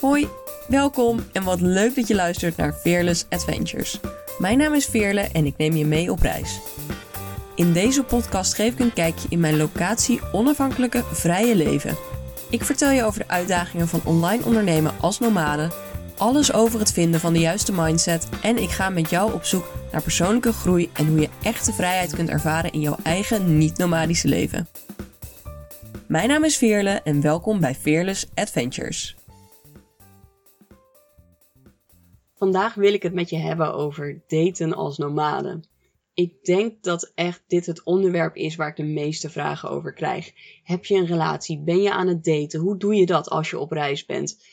Hoi, welkom en wat leuk dat je luistert naar Fearless Adventures. Mijn naam is Veerle en ik neem je mee op reis. In deze podcast geef ik een kijkje in mijn locatie onafhankelijke vrije leven. Ik vertel je over de uitdagingen van online ondernemen als nomade, alles over het vinden van de juiste mindset en ik ga met jou op zoek naar persoonlijke groei en hoe je echte vrijheid kunt ervaren in jouw eigen niet-nomadische leven. Mijn naam is Veerle en welkom bij Fearless Adventures. Vandaag wil ik het met je hebben over daten als nomade. Ik denk dat echt dit het onderwerp is waar ik de meeste vragen over krijg. Heb je een relatie? Ben je aan het daten? Hoe doe je dat als je op reis bent?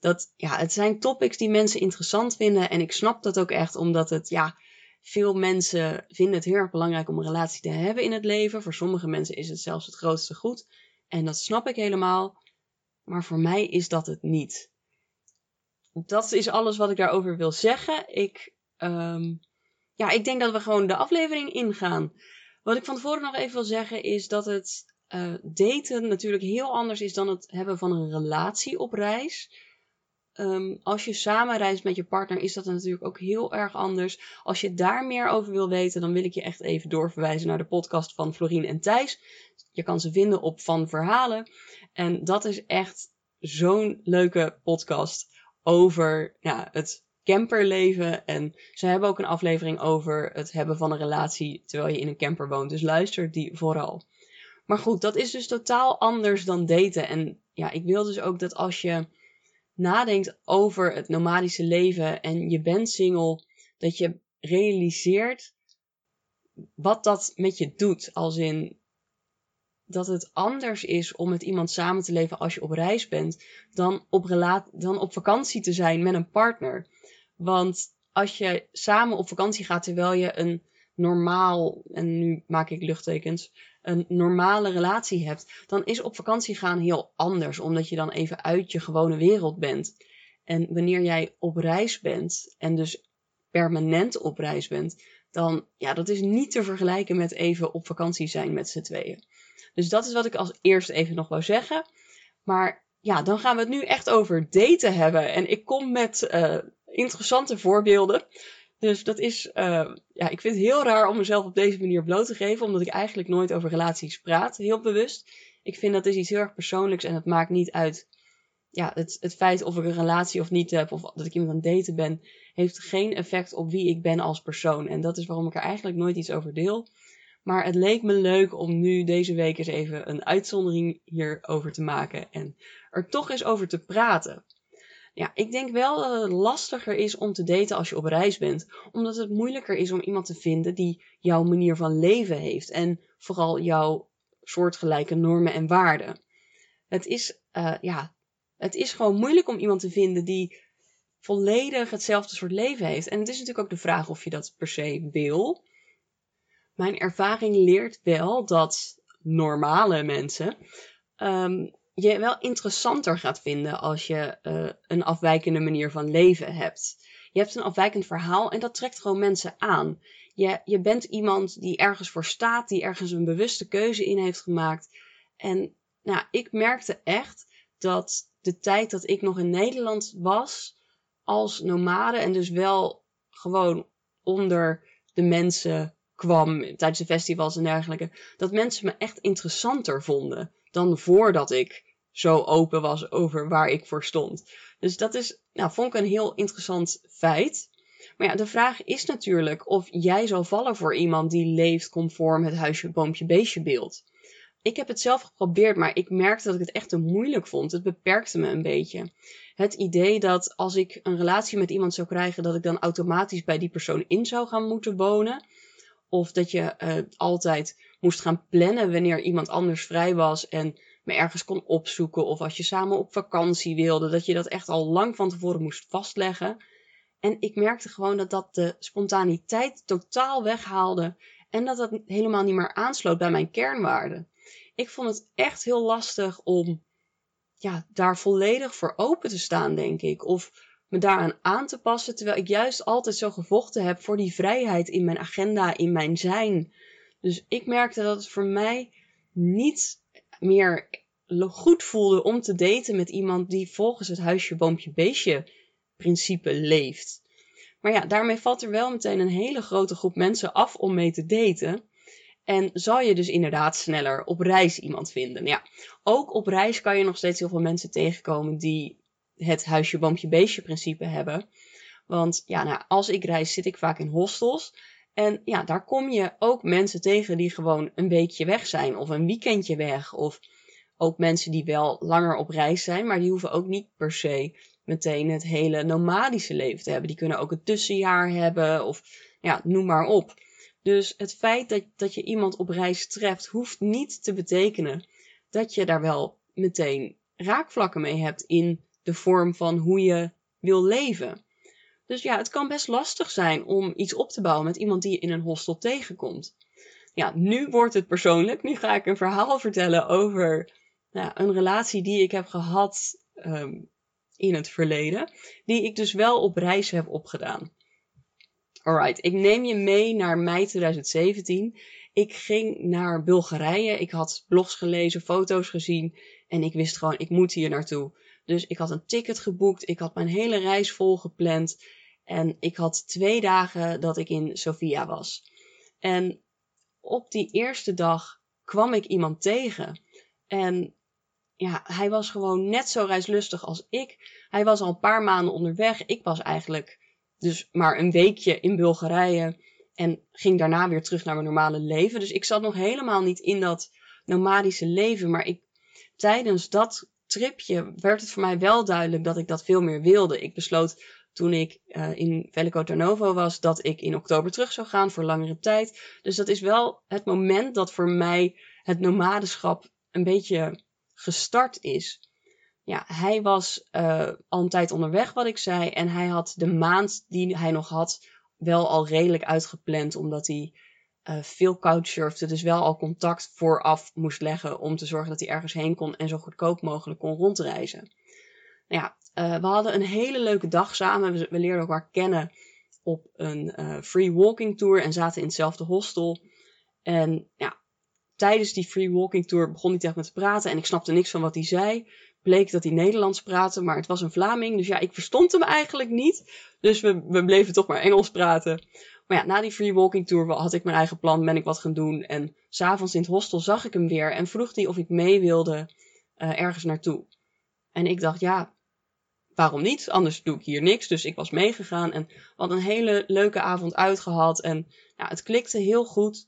Dat, ja, het zijn topics die mensen interessant vinden en ik snap dat ook echt omdat het, ja, veel mensen vinden het heel erg belangrijk om een relatie te hebben in het leven. Voor sommige mensen is het zelfs het grootste goed. En dat snap ik helemaal. Maar voor mij is dat het niet dat is alles wat ik daarover wil zeggen. Ik, um, ja, ik denk dat we gewoon de aflevering ingaan. Wat ik van tevoren nog even wil zeggen is dat het uh, daten natuurlijk heel anders is dan het hebben van een relatie op reis. Um, als je samen reist met je partner is dat natuurlijk ook heel erg anders. Als je daar meer over wil weten, dan wil ik je echt even doorverwijzen naar de podcast van Florien en Thijs. Je kan ze vinden op Van Verhalen. En dat is echt zo'n leuke podcast over ja, het camperleven. En ze hebben ook een aflevering over het hebben van een relatie terwijl je in een camper woont. Dus luister die vooral. Maar goed, dat is dus totaal anders dan daten. En ja, ik wil dus ook dat als je nadenkt over het nomadische leven en je bent single, dat je realiseert wat dat met je doet. Als in dat het anders is om met iemand samen te leven als je op reis bent, dan op, dan op vakantie te zijn met een partner. Want als je samen op vakantie gaat terwijl je een normaal, en nu maak ik luchttekens, een normale relatie hebt, dan is op vakantie gaan heel anders, omdat je dan even uit je gewone wereld bent. En wanneer jij op reis bent en dus permanent op reis bent, dan ja, dat is niet te vergelijken met even op vakantie zijn met z'n tweeën. Dus dat is wat ik als eerste even nog wou zeggen. Maar ja, dan gaan we het nu echt over daten hebben. En ik kom met uh, interessante voorbeelden. Dus dat is, uh, ja, ik vind het heel raar om mezelf op deze manier bloot te geven, omdat ik eigenlijk nooit over relaties praat, heel bewust. Ik vind dat is iets heel erg persoonlijks en het maakt niet uit, ja, het, het feit of ik een relatie of niet heb, of dat ik iemand aan het daten ben, heeft geen effect op wie ik ben als persoon. En dat is waarom ik er eigenlijk nooit iets over deel. Maar het leek me leuk om nu deze week eens even een uitzondering hierover te maken en er toch eens over te praten. Ja, ik denk wel dat het lastiger is om te daten als je op reis bent, omdat het moeilijker is om iemand te vinden die jouw manier van leven heeft en vooral jouw soortgelijke normen en waarden. Het is, uh, ja, het is gewoon moeilijk om iemand te vinden die volledig hetzelfde soort leven heeft. En het is natuurlijk ook de vraag of je dat per se wil mijn ervaring leert wel dat normale mensen um, je wel interessanter gaat vinden als je uh, een afwijkende manier van leven hebt. Je hebt een afwijkend verhaal en dat trekt gewoon mensen aan. Je, je bent iemand die ergens voor staat, die ergens een bewuste keuze in heeft gemaakt. En nou, ik merkte echt dat de tijd dat ik nog in Nederland was als nomade en dus wel gewoon onder de mensen kwam tijdens de festivals en dergelijke, dat mensen me echt interessanter vonden dan voordat ik zo open was over waar ik voor stond. Dus dat is, nou, vond ik een heel interessant feit. Maar ja, de vraag is natuurlijk of jij zou vallen voor iemand die leeft conform het huisje, boompje, beestje beeld. Ik heb het zelf geprobeerd, maar ik merkte dat ik het echt te moeilijk vond. Het beperkte me een beetje. Het idee dat als ik een relatie met iemand zou krijgen, dat ik dan automatisch bij die persoon in zou gaan moeten wonen. Of dat je uh, altijd moest gaan plannen wanneer iemand anders vrij was en me ergens kon opzoeken. Of als je samen op vakantie wilde, dat je dat echt al lang van tevoren moest vastleggen. En ik merkte gewoon dat dat de spontaniteit totaal weghaalde. En dat dat helemaal niet meer aansloot bij mijn kernwaarden. Ik vond het echt heel lastig om ja, daar volledig voor open te staan, denk ik. Of me daaraan aan te passen, terwijl ik juist altijd zo gevochten heb voor die vrijheid in mijn agenda, in mijn zijn. Dus ik merkte dat het voor mij niet meer goed voelde om te daten met iemand die volgens het huisje, boompje, beestje principe leeft. Maar ja, daarmee valt er wel meteen een hele grote groep mensen af om mee te daten. En zal je dus inderdaad sneller op reis iemand vinden. Ja, ook op reis kan je nog steeds heel veel mensen tegenkomen die het huisje, boompje, beestje principe hebben. Want ja, nou, als ik reis zit ik vaak in hostels. En ja, daar kom je ook mensen tegen die gewoon een weekje weg zijn of een weekendje weg. Of ook mensen die wel langer op reis zijn, maar die hoeven ook niet per se meteen het hele nomadische leven te hebben. Die kunnen ook een tussenjaar hebben of ja, noem maar op. Dus het feit dat, dat je iemand op reis treft, hoeft niet te betekenen dat je daar wel meteen raakvlakken mee hebt in de vorm van hoe je wil leven. Dus ja, het kan best lastig zijn om iets op te bouwen met iemand die je in een hostel tegenkomt. Ja, nu wordt het persoonlijk. Nu ga ik een verhaal vertellen over nou, een relatie die ik heb gehad um, in het verleden, die ik dus wel op reis heb opgedaan. Alright, ik neem je mee naar mei 2017. Ik ging naar Bulgarije. Ik had blogs gelezen, foto's gezien en ik wist gewoon, ik moet hier naartoe. Dus ik had een ticket geboekt, ik had mijn hele reis volgepland en ik had twee dagen dat ik in Sofia was. En op die eerste dag kwam ik iemand tegen. En ja, hij was gewoon net zo reislustig als ik. Hij was al een paar maanden onderweg. Ik was eigenlijk dus maar een weekje in Bulgarije. En ging daarna weer terug naar mijn normale leven. Dus ik zat nog helemaal niet in dat nomadische leven. Maar ik, tijdens dat tripje werd het voor mij wel duidelijk dat ik dat veel meer wilde. Ik besloot toen ik uh, in Veliko Tarnovo was dat ik in oktober terug zou gaan voor langere tijd. Dus dat is wel het moment dat voor mij het nomadenschap een beetje gestart is. Ja, hij was uh, al een tijd onderweg, wat ik zei. En hij had de maand die hij nog had wel al redelijk uitgepland, omdat hij uh, veel couchsurfde. Dus wel al contact vooraf moest leggen om te zorgen dat hij ergens heen kon en zo goedkoop mogelijk kon rondreizen. Nou ja, uh, we hadden een hele leuke dag samen. We, leerden elkaar kennen op een free walking tour en zaten in hetzelfde hostel. En ja, tijdens die free walking tour begon hij tegen me te praten en ik snapte niks van wat hij zei. Bleek dat hij Nederlands praatte, maar het was een Vlaming. Dus ja, ik verstond hem eigenlijk niet. Dus we bleven toch maar Engels praten. Maar ja, na die free walking tour had ik mijn eigen plan, ben ik wat gaan doen. En s'avonds in het hostel zag ik hem weer en vroeg hij of ik mee wilde uh, ergens naartoe. En ik dacht, ja, waarom niet? Anders doe ik hier niks. Dus ik was meegegaan en hadden een hele leuke avond uitgehad. En ja, het klikte heel goed.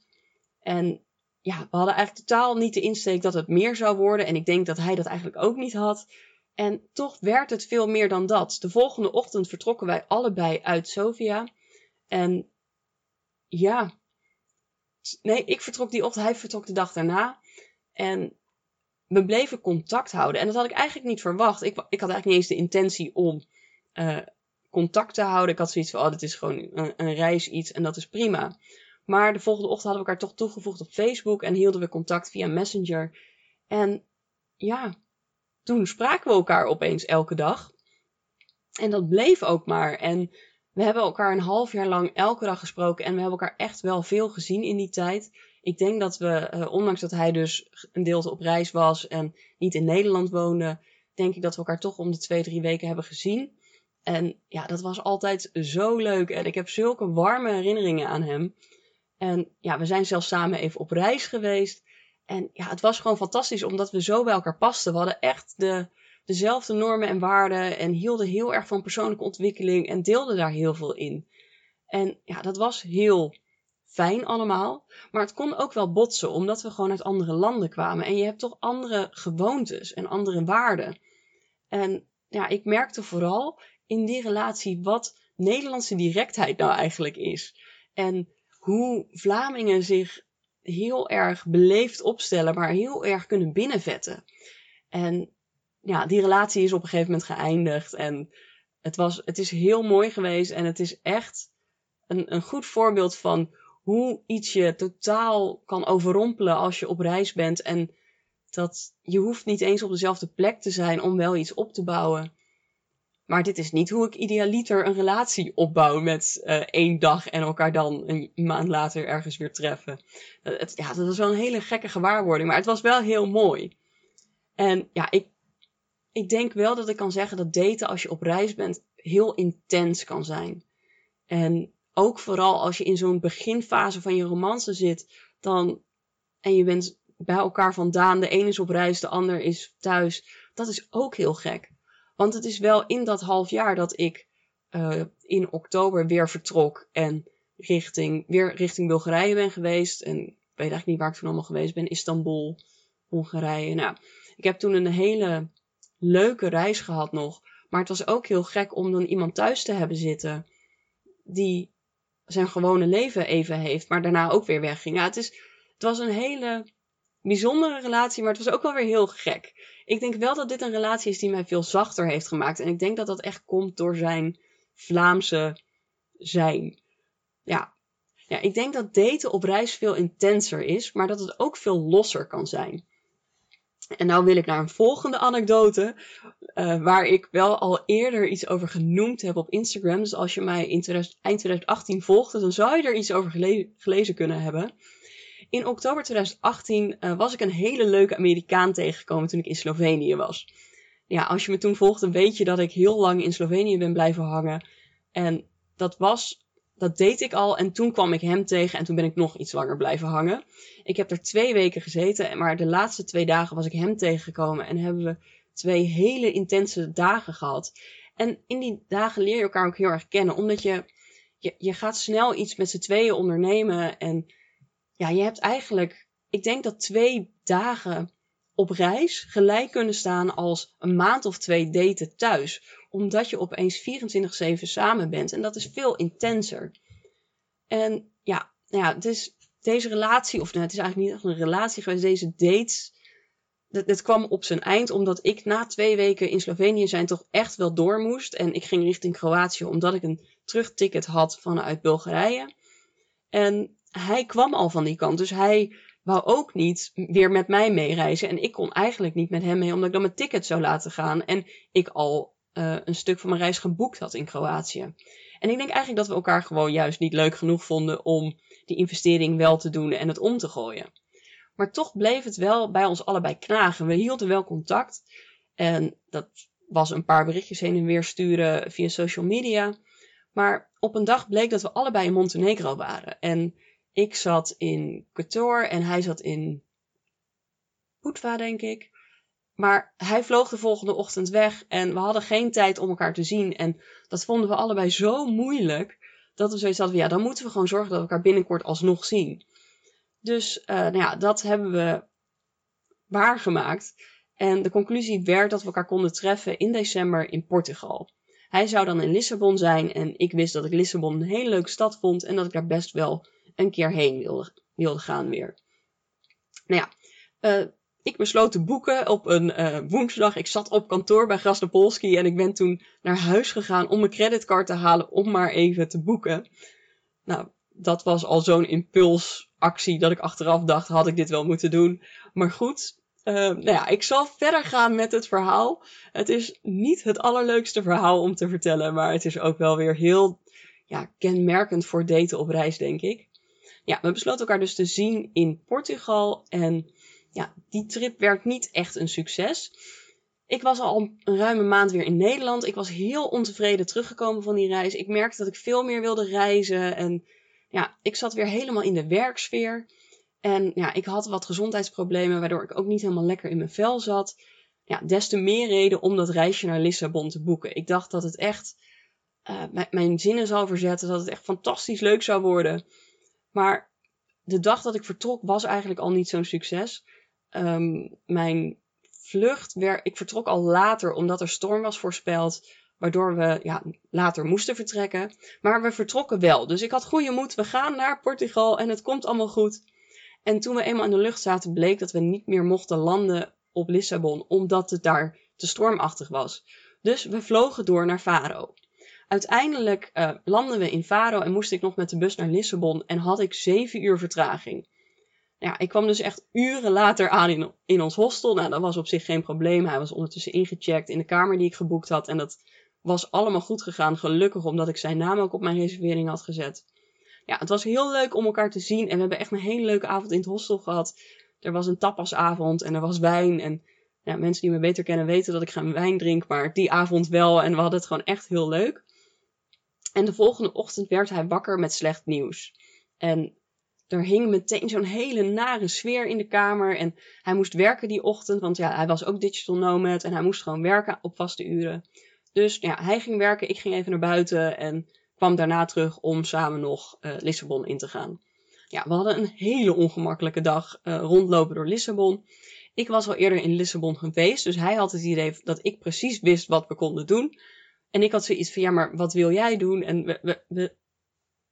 En ja, we hadden eigenlijk totaal niet de insteek dat het meer zou worden. En ik denk dat hij dat eigenlijk ook niet had. En toch werd het veel meer dan dat. De volgende ochtend vertrokken wij allebei uit Sofia. En ja, nee, ik vertrok die ochtend, hij vertrok de dag daarna. En we bleven contact houden. En dat had ik eigenlijk niet verwacht. Ik, ik had eigenlijk niet eens de intentie om uh, contact te houden. Ik had zoiets van, oh, dit is gewoon een, een reis iets en dat is prima. Maar de volgende ochtend hadden we elkaar toch toegevoegd op Facebook en hielden we contact via Messenger. En ja, toen spraken we elkaar opeens elke dag. En dat bleef ook maar. En we hebben elkaar een half jaar lang elke dag gesproken. En we hebben elkaar echt wel veel gezien in die tijd. Ik denk dat we, uh, ondanks dat hij dus een deelte op reis was en niet in Nederland woonde, denk ik dat we elkaar toch om de twee, drie weken hebben gezien. En ja, dat was altijd zo leuk. En ik heb zulke warme herinneringen aan hem. En ja, we zijn zelfs samen even op reis geweest. En ja, het was gewoon fantastisch omdat we zo bij elkaar pasten. We hadden echt de, dezelfde normen en waarden en hielden heel erg van persoonlijke ontwikkeling en deelden daar heel veel in. En ja, dat was heel fijn allemaal. Maar het kon ook wel botsen, omdat we gewoon uit andere landen kwamen. En je hebt toch andere gewoontes en andere waarden. En ja, ik merkte vooral in die relatie wat Nederlandse directheid nou eigenlijk is. En hoe Vlamingen zich heel erg beleefd opstellen, maar heel erg kunnen binnenvetten. En ja, die relatie is op een gegeven moment geëindigd. En het, was, het is heel mooi geweest. En het is echt een, een goed voorbeeld van hoe iets je totaal kan overrompelen als je op reis bent. En dat je hoeft niet eens op dezelfde plek te zijn om wel iets op te bouwen. Maar dit is niet hoe ik idealiter een relatie opbouw met uh, één dag en elkaar dan een maand later ergens weer treffen. Uh, het, ja, dat was wel een hele gekke gewaarwording, maar het was wel heel mooi. En ja, ik, ik denk wel dat ik kan zeggen dat daten als je op reis bent heel intens kan zijn. En ook vooral als je in zo'n beginfase van je romance zit, dan, en je bent bij elkaar vandaan, de een is op reis, de ander is thuis. Dat is ook heel gek. Want het is wel in dat half jaar dat ik uh, in oktober weer vertrok en richting, weer richting Bulgarije ben geweest. En ik weet eigenlijk niet waar ik toen allemaal geweest ben. Istanbul, Hongarije. Nou, ik heb toen een hele leuke reis gehad nog. Maar het was ook heel gek om dan iemand thuis te hebben zitten die zijn gewone leven even heeft, maar daarna ook weer wegging. Ja, het, is, het was een hele bijzondere relatie, maar het was ook wel weer heel gek. Ik denk wel dat dit een relatie is die mij veel zachter heeft gemaakt. En ik denk dat dat echt komt door zijn Vlaamse zijn. Ja. ja, ik denk dat daten op reis veel intenser is, maar dat het ook veel losser kan zijn. En nou wil ik naar een volgende anekdote, uh, waar ik wel al eerder iets over genoemd heb op Instagram. Dus als je mij in eind 2018 volgde, dan zou je er iets over gelezen kunnen hebben. In oktober 2018 uh, eh, was ik een hele leuke Amerikaan tegengekomen toen ik in Slovenië was. Ja, als je me toen volgde, weet je dat ik heel lang in Slovenië ben blijven hangen. En dat was, dat deed ik al. En toen kwam ik hem tegen en toen ben ik nog iets langer blijven hangen. Ik heb er twee weken gezeten, maar de laatste twee dagen was ik hem tegengekomen en hebben we twee hele intense dagen gehad. En in die dagen leer je elkaar ook heel erg kennen, omdat je, je, je gaat snel iets met z'n tweeën ondernemen. En ja, je hebt eigenlijk, ik denk dat twee dagen op reis gelijk kunnen staan als een maand of twee daten thuis. Omdat je opeens 24-7 samen bent. En dat is veel intenser. En ja, nou ja, dus deze relatie, of nou, het is eigenlijk niet echt een relatie geweest, deze dates. Dat, dat kwam op zijn eind omdat ik na twee weken in Slovenië zijn toch echt wel door moest. En ik ging richting Kroatië omdat ik een terugticket had vanuit Bulgarije. En hij kwam al van die kant. Dus hij wou ook niet weer met mij meereizen. En ik kon eigenlijk niet met hem mee, omdat ik dan mijn ticket zou laten gaan. En ik al uh, een stuk van mijn reis geboekt had in Kroatië. En ik denk eigenlijk dat we elkaar gewoon juist niet leuk genoeg vonden om die investering wel te doen en het om te gooien. Maar toch bleef het wel bij ons allebei knagen. We hielden wel contact. En dat was een paar berichtjes heen en weer sturen via social media. Maar op een dag bleek dat we allebei in Montenegro waren. En ik zat in Kotor en hij zat in Budva, denk ik. Maar hij vloog de volgende ochtend weg en we hadden geen tijd om elkaar te zien. En dat vonden we allebei zo moeilijk dat we zoiets hadden ja, dan moeten we gewoon zorgen dat we elkaar binnenkort alsnog zien. Dus uh, nou ja, dat hebben we waargemaakt. En de conclusie werd dat we elkaar konden treffen in december in Portugal. Hij zou dan in Lissabon zijn en ik wist dat ik Lissabon een hele leuke stad vond en dat ik daar best wel een keer heen wilde, wilde gaan weer. Nou ja, uh, ik besloot te boeken op een uh, woensdag. Ik zat op kantoor bij Grasnopolski en ik ben toen naar huis gegaan om mijn creditcard te halen om maar even te boeken. Nou, dat was al zo'n impulsactie dat ik achteraf dacht, had ik dit wel moeten doen. Maar goed, uh, nou ja, ik zal verder gaan met het verhaal. Het is niet het allerleukste verhaal om te vertellen, maar het is ook wel weer heel ja, kenmerkend voor daten op reis, denk ik. Ja, we besloten elkaar dus te zien in Portugal en ja, die trip werd niet echt een succes. Ik was al een ruime maand weer in Nederland. Ik was heel ontevreden teruggekomen van die reis. Ik merkte dat ik veel meer wilde reizen. En ja, ik zat weer helemaal in de werksfeer. En ja, ik had wat gezondheidsproblemen, waardoor ik ook niet helemaal lekker in mijn vel zat. Ja, des te meer reden om dat reisje naar Lissabon te boeken. Ik dacht dat het echt uh, mijn zinnen zou verzetten, dat het echt fantastisch leuk zou worden. Maar de dag dat ik vertrok was eigenlijk al niet zo'n succes. Um, mijn vlucht, werd, ik vertrok al later omdat er storm was voorspeld. Waardoor we ja, later moesten vertrekken. Maar we vertrokken wel. Dus ik had goede moed. We gaan naar Portugal en het komt allemaal goed. En toen we eenmaal in de lucht zaten, bleek dat we niet meer mochten landen op Lissabon. Omdat het daar te stormachtig was. Dus we vlogen door naar Faro. Uiteindelijk uh, landden we in Faro en moest ik nog met de bus naar Lissabon. En had ik zeven uur vertraging ja, ik kwam dus echt uren later aan in, in ons hostel. Nou, dat was op zich geen probleem. Hij was ondertussen ingecheckt in de kamer die ik geboekt had. En dat was allemaal goed gegaan. Gelukkig omdat ik zijn naam ook op mijn reservering had gezet. Ja, het was heel leuk om elkaar te zien. En we hebben echt een hele leuke avond in het hostel gehad. Er was een tapasavond en er was wijn. En Ja, mensen die me beter kennen weten dat ik geen wijn drink, maar die avond wel. En we hadden het gewoon echt heel leuk. En de volgende ochtend werd hij wakker met slecht nieuws. En er hing meteen zo'n hele nare sfeer in de kamer. En hij moest werken die ochtend, want ja, hij was ook digital nomad en hij moest gewoon werken op vaste uren. Dus ja, hij ging werken, ik ging even naar buiten en kwam daarna terug om samen nog uh, Lissabon in te gaan. Ja, we hadden een hele ongemakkelijke dag uh, rondlopen door Lissabon. Ik was al eerder in Lissabon geweest, dus hij had het idee dat ik precies wist wat we konden doen. En ik had zoiets van, ja, maar wat wil jij doen? En we, we,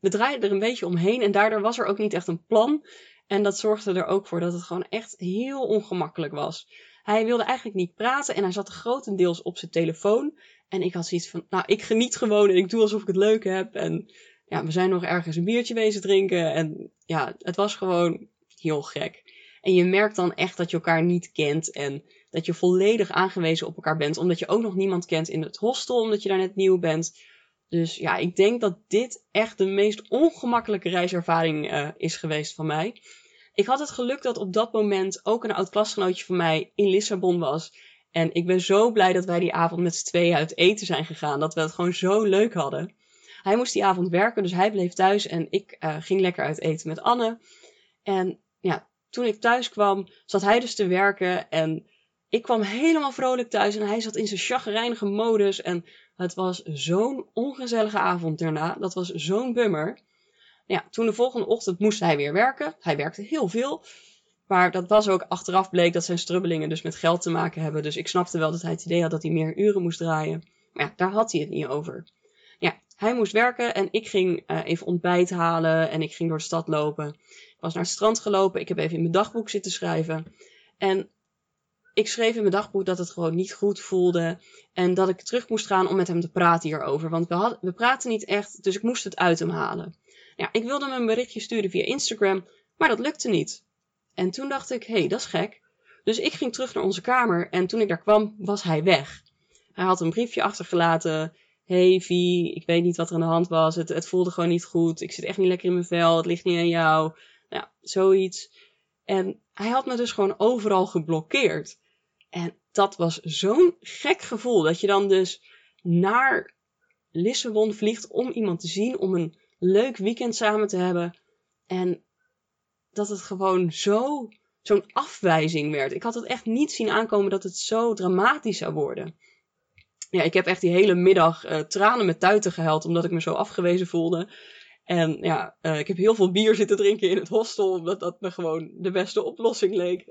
we, draaiden er een beetje omheen en daardoor was er ook niet echt een plan. En dat zorgde er ook voor dat het gewoon echt heel ongemakkelijk was. Hij wilde eigenlijk niet praten en hij zat grotendeels op zijn telefoon. En ik had zoiets van, nou, ik geniet gewoon en ik doe alsof ik het leuk heb. En ja, we zijn nog ergens een biertje wezen drinken. En ja, het was gewoon heel gek. En je merkt dan echt dat je elkaar niet kent en dat je volledig aangewezen op elkaar bent, omdat je ook nog niemand kent in het hostel, omdat je daar net nieuw bent. Dus ja, ik denk dat dit echt de meest ongemakkelijke reiservaring uh, is geweest van mij. Ik had het geluk dat op dat moment ook een oud klasgenootje van mij in Lissabon was. En ik ben zo blij dat wij die avond met z'n tweeën uit eten zijn gegaan. Dat we het gewoon zo leuk hadden. Hij moest die avond werken, dus hij bleef thuis en ik uh, ging lekker uit eten met Anne. En ja, toen ik thuis kwam, zat hij dus te werken en ik kwam helemaal vrolijk thuis en hij zat in zijn chagrijnige modus. En het was zo'n ongezellige avond daarna. Dat was zo'n bummer. Ja, toen de volgende ochtend moest hij weer werken. Hij werkte heel veel. Maar dat was ook achteraf bleek dat zijn strubbelingen dus met geld te maken hebben. Dus ik snapte wel dat hij het idee had dat hij meer uren moest draaien. Maar ja, daar had hij het niet over. Ja, hij moest werken en ik ging uh, even ontbijt halen en ik ging door de stad lopen. Ik was naar het strand gelopen. Ik heb even in mijn dagboek zitten schrijven. En ik schreef in mijn dagboek dat het gewoon niet goed voelde. En dat ik terug moest gaan om met hem te praten hierover. Want we, hadden, we praten niet echt, dus ik moest het uit hem halen. Ja, ik wilde hem een berichtje sturen via Instagram, maar dat lukte niet. En toen dacht ik, hé, hey, dat is gek. Dus ik ging terug naar onze kamer en toen ik daar kwam, was hij weg. Hij had een briefje achtergelaten. Hey Vi, ik weet niet wat er aan de hand was. Het, het voelde gewoon niet goed. Ik zit echt niet lekker in mijn vel. Het ligt niet aan jou. Nou, zoiets. En hij had me dus gewoon overal geblokkeerd. En dat was zo'n gek gevoel. Dat je dan dus naar Lissabon vliegt om iemand te zien. Om een leuk weekend samen te hebben. En dat het gewoon zo, zo'n afwijzing werd. Ik had het echt niet zien aankomen dat het zo dramatisch zou worden. Ja, ik heb echt die hele middag uh, tranen met tuiten gehuild omdat ik me zo afgewezen voelde. En ja, uh, ik heb heel veel bier zitten drinken in het hostel, omdat dat me gewoon de beste oplossing leek.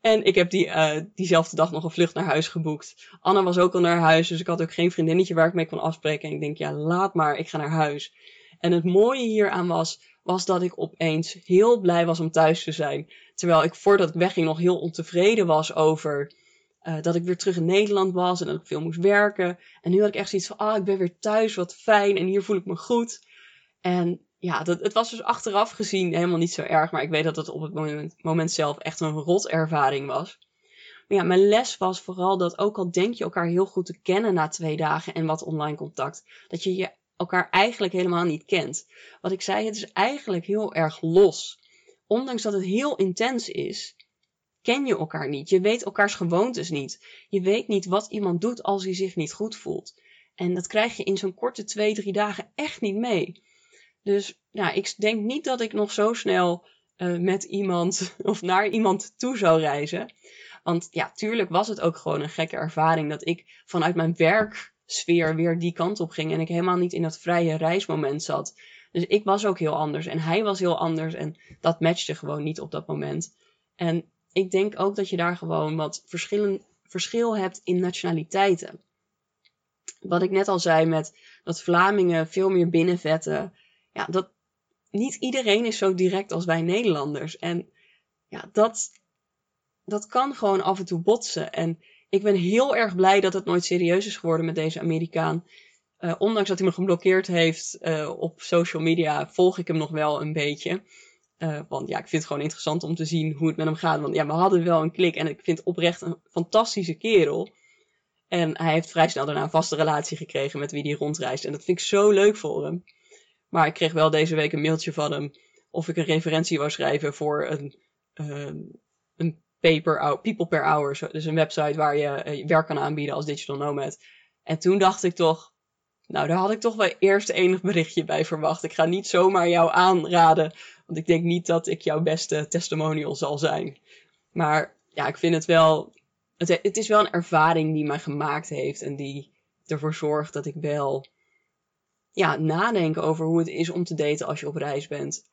En ik heb die, uh, diezelfde dag nog een vlucht naar huis geboekt. Anna was ook al naar huis, dus ik had ook geen vriendinnetje waar ik mee kon afspreken. En ik denk, ja, laat maar, ik ga naar huis. En het mooie hieraan was, was dat ik opeens heel blij was om thuis te zijn. Terwijl ik voordat ik wegging nog heel ontevreden was over uh, dat ik weer terug in Nederland was en dat ik veel moest werken. En nu had ik echt zoiets van, ah, ik ben weer thuis, wat fijn en hier voel ik me goed. En ja, dat, het was dus achteraf gezien helemaal niet zo erg, maar ik weet dat het op het moment, moment zelf echt een rot ervaring was. Maar ja, mijn les was vooral dat ook al denk je elkaar heel goed te kennen na twee dagen en wat online contact, dat je, je elkaar eigenlijk helemaal niet kent. Wat ik zei, het is eigenlijk heel erg los. Ondanks dat het heel intens is, ken je elkaar niet. Je weet elkaars gewoontes niet. Je weet niet wat iemand doet als hij zich niet goed voelt. En dat krijg je in zo'n korte twee, drie dagen echt niet mee. Dus nou, ik denk niet dat ik nog zo snel uh, met iemand of naar iemand toe zou reizen. Want ja, tuurlijk was het ook gewoon een gekke ervaring dat ik vanuit mijn werksfeer weer die kant op ging en ik helemaal niet in dat vrije reismoment zat. Dus ik was ook heel anders en hij was heel anders en dat matchte gewoon niet op dat moment. En ik denk ook dat je daar gewoon wat verschillen, verschil hebt in nationaliteiten. Wat ik net al zei met dat Vlamingen veel meer binnenvetten. Ja, dat niet iedereen is zo direct als wij Nederlanders. En ja, dat, dat kan gewoon af en toe botsen. En ik ben heel erg blij dat het nooit serieus is geworden met deze Amerikaan. Uh, ondanks dat hij me geblokkeerd heeft uh, op social media, volg ik hem nog wel een beetje. Uh, want ja, ik vind het gewoon interessant om te zien hoe het met hem gaat. Want ja, we hadden wel een klik en ik vind oprecht een fantastische kerel. En hij heeft vrij snel daarna een vaste relatie gekregen met wie hij rondreist. En dat vind ik zo leuk voor hem. Maar ik kreeg wel deze week een mailtje van hem of ik een referentie wou schrijven voor een, uh, een pay per hour, people per hour. Dus een website waar je uh, werk kan aanbieden als digital nomad. En toen dacht ik toch, nou daar had ik toch wel eerst enig berichtje bij verwacht. Ik ga niet zomaar jou aanraden, want ik denk niet dat ik jouw beste testimonial zal zijn. Maar ja, ik vind het wel, het is wel een ervaring die mij gemaakt heeft en die ervoor zorgt dat ik wel ja, nadenk over hoe het is om te daten als je op reis bent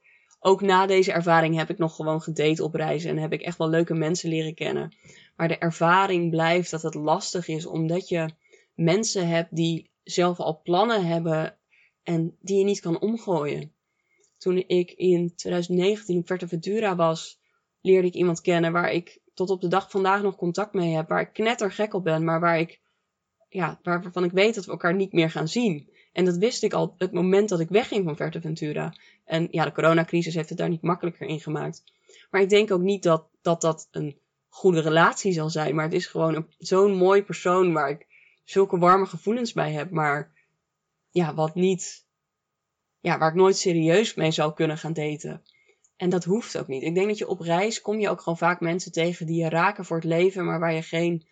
ook na deze ervaring heb ik nog gewoon gedate op reizen en heb ik echt wel leuke mensen leren kennen. Maar de ervaring blijft dat het lastig is omdat je mensen hebt die zelf al plannen hebben en die je niet kan omgooien. Toen ik in 2019 op Ventura was, leerde ik iemand kennen waar ik tot op de dag vandaag nog contact mee heb, waar ik knettergek op ben, maar waar ik, ja, waarvan ik weet dat we elkaar niet meer gaan zien. En dat wist ik al het moment dat ik wegging van Ventura. En ja, de coronacrisis heeft het daar niet makkelijker in gemaakt. Maar ik denk ook niet dat dat, dat een goede relatie zal zijn. Maar het is gewoon zo'n mooi persoon waar ik zulke warme gevoelens bij heb. Maar ja, wat niet. Ja, waar ik nooit serieus mee zou kunnen gaan daten. En dat hoeft ook niet. Ik denk dat je op reis kom je ook gewoon vaak mensen tegen die je raken voor het leven, maar waar je geen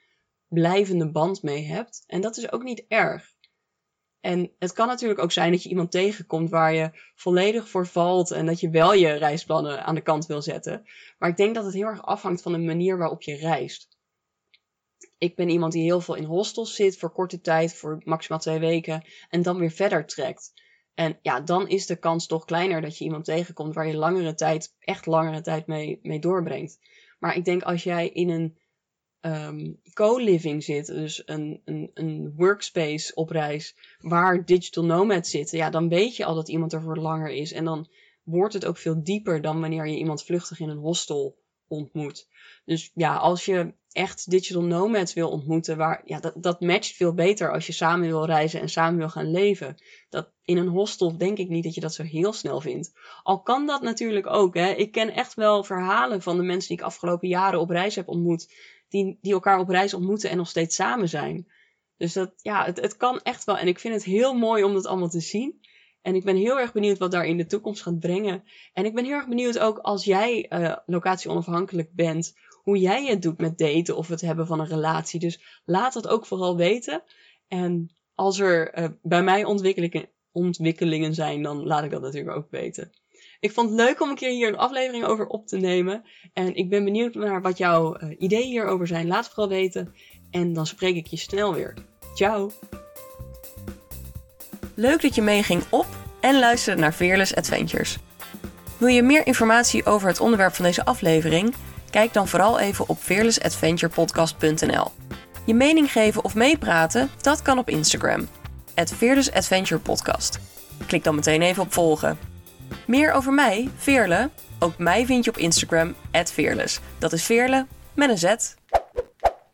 blijvende band mee hebt. En dat is ook niet erg. En het kan natuurlijk ook zijn dat je iemand tegenkomt waar je volledig voor valt en dat je wel je reisplannen aan de kant wil zetten. Maar ik denk dat het heel erg afhangt van de manier waarop je reist. Ik ben iemand die heel veel in hostels zit voor korte tijd, voor maximaal twee weken, en dan weer verder trekt. En ja, dan is de kans toch kleiner dat je iemand tegenkomt waar je langere tijd, echt langere tijd mee, mee doorbrengt. Maar ik denk als jij in een um, co-living zit, dus een, een, een workspace op reis, waar digital nomads zitten, ja, dan weet je al dat iemand er voor langer is. En dan wordt het ook veel dieper dan wanneer je iemand vluchtig in een hostel ontmoet. Dus ja, als je echt digital nomads wil ontmoeten, waar, ja, dat, dat matcht veel beter als je samen wil reizen en samen wil gaan leven. Dat in een hostel denk ik niet dat je dat zo heel snel vindt. Al kan dat natuurlijk ook. Hè. Ik ken echt wel verhalen van de mensen die ik afgelopen jaren op reis heb ontmoet die, die elkaar op reis ontmoeten en nog steeds samen zijn. Dus dat, ja, het, het kan echt wel. En ik vind het heel mooi om dat allemaal te zien. En ik ben heel erg benieuwd wat daar in de toekomst gaat brengen. En ik ben heel erg benieuwd ook als jij uh, locatie onafhankelijk bent, hoe jij het doet met daten of het hebben van een relatie. Dus laat dat ook vooral weten. En als er uh, bij mij ontwikkelingen, ontwikkelingen zijn, dan laat ik dat natuurlijk ook weten. Ik vond het leuk om een keer hier een aflevering over op te nemen. En ik ben benieuwd naar wat jouw uh, ideeën hierover zijn. Laat het vooral weten. En dan spreek ik je snel weer. Ciao! Leuk dat je meeging op en luisterde naar Fearless Adventures. Wil je meer informatie over het onderwerp van deze aflevering? Kijk dan vooral even op fearlessadventurepodcast.nl. Je mening geven of meepraten, dat kan op Instagram. At Fearless Adventure Podcast. Klik dan meteen even op volgen. Meer over mij, Veerle. Ook mij vind je op Instagram, Veerles. Dat is Veerle met een Z.